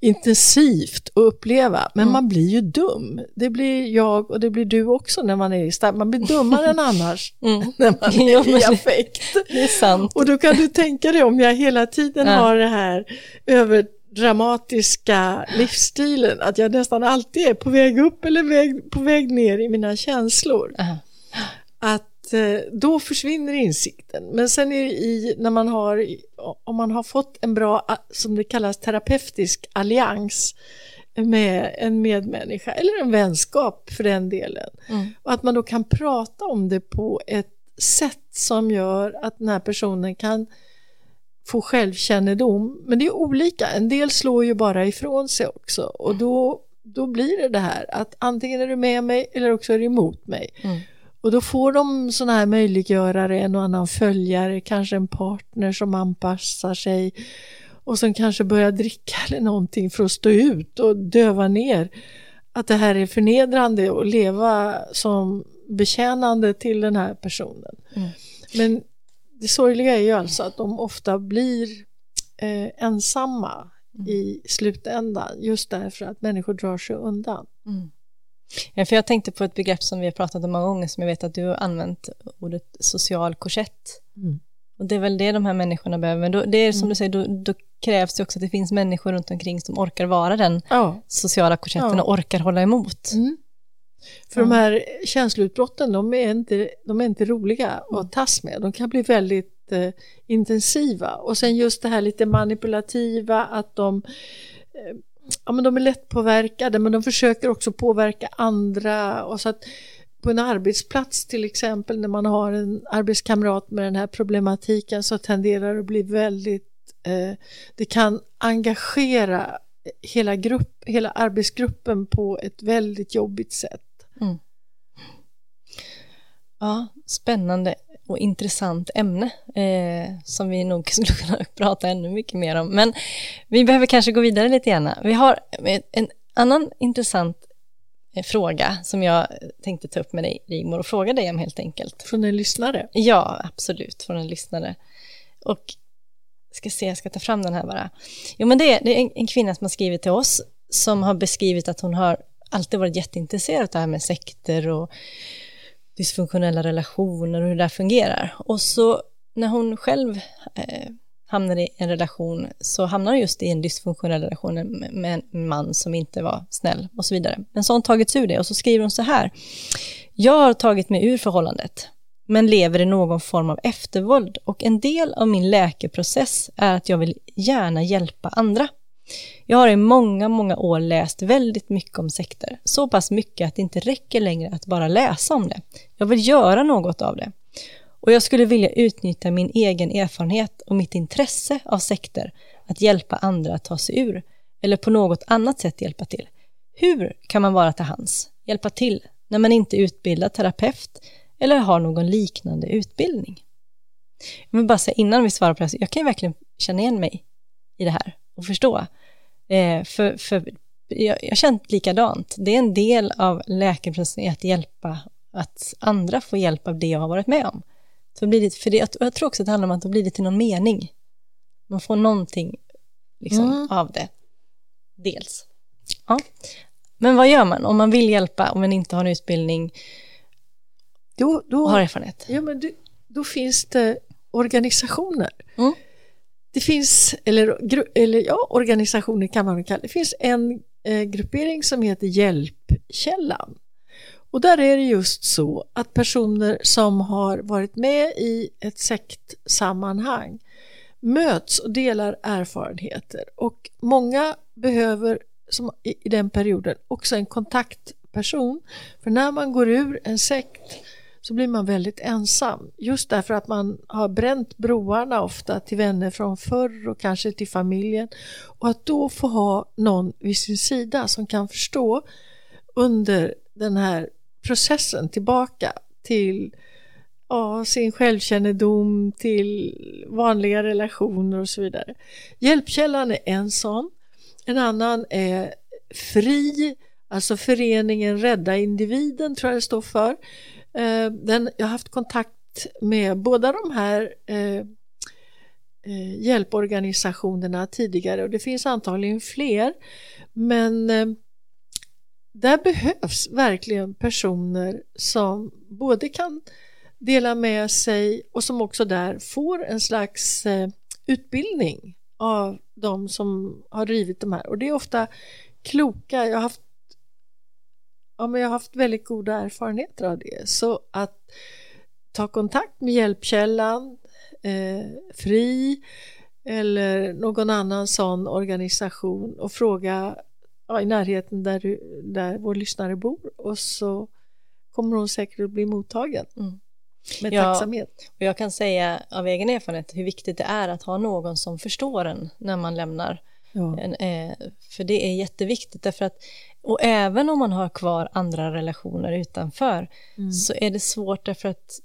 intensivt att uppleva, men man blir ju dum. Det blir jag och det blir du också när man är i stark, man blir dummare än annars Mm. när man är i affekt. det är sant. Och då kan du tänka dig om jag hela tiden Ja. har det här överdramatiska livsstilen, att jag nästan alltid är på väg upp eller väg, på väg ner i mina känslor. Aha. Att eh, då försvinner insikten. Men sen är det i, när man har, om man har fått en bra, som det kallas, terapeutisk allians med en medmänniska eller en vänskap för den delen. Mm. Och att man då kan prata om det på ett sätt som gör att den här personen kan få självkännedom. Men det är olika, en del slår ju bara ifrån sig också och då, då blir det det här att antingen är du med mig eller också är du emot mig. Mm. Och då får de sådana här möjliggörare, en och annan följare, kanske en partner som anpassar sig och som kanske börjar dricka eller någonting för att stå ut och döva ner att det här är förnedrande att leva som betjänande till den här personen. Mm. Men det sorgliga är ju alltså att de ofta blir eh, ensamma i slutändan just därför att människor drar sig undan. Ja, för jag tänkte på ett begrepp som vi har pratat om många gånger som jag vet att du har använt, ordet social korsett. Mm. Och det är väl det de här människorna behöver, men då, det är som du säger, då, då krävs det också att det finns människor runt omkring som orkar vara den Ja. sociala korsetten Ja. och orkar hålla emot. Mm. För de här känsloutbrotten, de är inte, de är inte roliga att tas med. De kan bli väldigt eh, intensiva. Och sen just det här lite manipulativa, att de, eh, ja, men de är lättpåverkade, men de försöker också påverka andra. Och så att på en arbetsplats till exempel, när man har en arbetskamrat med den här problematiken, så tenderar det att bli väldigt, eh, det kan engagera hela, grupp, hela arbetsgruppen på ett väldigt jobbigt sätt. Mm. Ja, spännande och intressant ämne eh, som vi nog skulle kunna prata ännu mycket mer om. Men vi behöver kanske gå vidare lite grann. Vi har en annan intressant eh, fråga som jag tänkte ta upp med dig, Rigmor, och fråga dig om helt enkelt. Från en lyssnare. Ja, absolut, från en lyssnare. Och ska se, jag ska ta fram den här bara. Jo, men det är, det är en, en kvinna som har skrivit till oss som har beskrivit att hon har alltid varit jätteintresserad av det här med sekter och dysfunktionella relationer och hur det där fungerar. Och så när hon själv eh, hamnar i en relation så hamnar hon just i en dysfunktionell relation med med en man som inte var snäll och så vidare. Men så har hon tagits ur det och så skriver hon så här. Jag har tagit mig ur förhållandet men lever i någon form av eftervåld och en del av min läkeprocess är att jag vill gärna hjälpa andra. Jag har i många, många år läst väldigt mycket om sekter. Så pass mycket att det inte räcker längre att bara läsa om det. Jag vill göra något av det. Och jag skulle vilja utnyttja min egen erfarenhet och mitt intresse av sekter att hjälpa andra att ta sig ur eller på något annat sätt hjälpa till. Hur kan man vara till hands, hjälpa till, när man inte är utbildad terapeut eller har någon liknande utbildning? Jag vill bara säga innan vi svarar på det, här, jag kan ju verkligen känna igen mig i det här och förstå. Eh, för för jag, jag har känt likadant. Det är en del av läkeprocessen att hjälpa, att andra får hjälp av det jag har varit med om. Så blir det, för det, jag, jag tror också att det handlar om att då blir det till någon mening. Man får någonting liksom, Mm. av det. Dels. Ja. Men vad gör man om man vill hjälpa om man inte har en utbildning Då, då, och har erfarenhet? ja, men du, då finns det organisationer. Mm. Det finns, eller, eller ja, organisationer kan man väl kalla det. Det finns en eh, gruppering som heter Hjälpkällan. Och där är det just så att personer som har varit med i ett sektsammanhang möts och delar erfarenheter och många behöver som i den perioden också en kontaktperson. För när man går ur en sekt så blir man väldigt ensam. Just därför att man har bränt broarna ofta till vänner från förr och kanske till familjen. Och att då få ha någon vid sin sida som kan förstå under den här processen tillbaka till ja, sin självkännedom, till vanliga relationer och så vidare. Hjälpkällan är en sån. En annan är FRI, alltså föreningen Rädda individen tror jag det står för. Eh, den, jag har haft kontakt med båda de här eh, eh hjälporganisationerna tidigare och det finns antagligen fler. Men eh, där behövs verkligen personer som både kan dela med sig och som också där får en slags utbildning av de som har drivit de här. Och det är ofta kloka, jag har haft ja, men jag har haft väldigt goda erfarenheter av det. Så att ta kontakt med Hjälpkällan, eh, FRI eller någon annan sån organisation och fråga ja, i närheten där, du, där vår lyssnare bor och så kommer hon säkert att bli mottagen. Mm. Med ja, tacksamhet. Och jag kan säga av egen erfarenhet hur viktigt det är att ha någon som förstår en när man lämnar. Ja. En, eh, för det är jätteviktigt därför att och även om man har kvar andra relationer utanför mm. så är det svårt därför att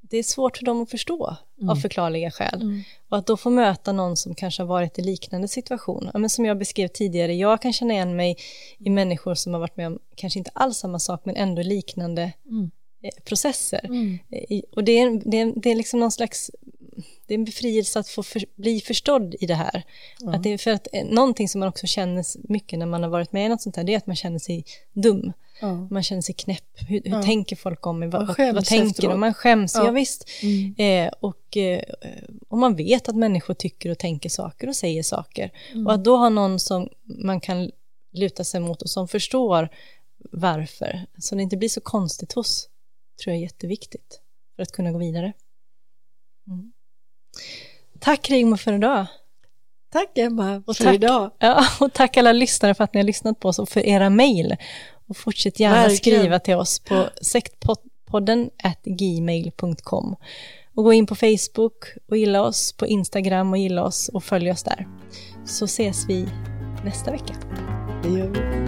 det är svårt för dem att förstå mm. av förklarliga skäl. Mm. Och att då få möta någon som kanske har varit i liknande situation. Ja, men som jag beskrev tidigare, jag kan känna igen mig i människor som har varit med om kanske inte alls samma sak men ändå liknande mm. eh, processer. Mm. Och det är, det, är, det är liksom någon slags det är en befrielse att få för, bli förstådd i det här. Mm. Att det är för att eh, någonting som man också känner mycket när man har varit med i något sånt här, det är att man känner sig dum. Mm. Man känner sig knäpp. Hur, hur tänker folk om mig? Vad, vad, vad tänker de? Man skäms, ja, ja visst. Mm. Eh, och, eh, och man vet att människor tycker och tänker saker och säger saker. Mm. Och att då ha någon som man kan luta sig mot och som förstår varför, så det inte blir så konstigt hos, tror jag är jätteviktigt för att kunna gå vidare. Mm. Tack Rigmor för idag. Tack Emma och för tack, idag. Ja, och tack alla lyssnare för att ni har lyssnat på oss och för era mejl. Och fortsätt gärna Verkligen. skriva till oss på sektpodden gmail.com. Och gå in på Facebook och gilla oss, på Instagram och gilla oss och följ oss där. Så ses vi nästa vecka. Det gör vi.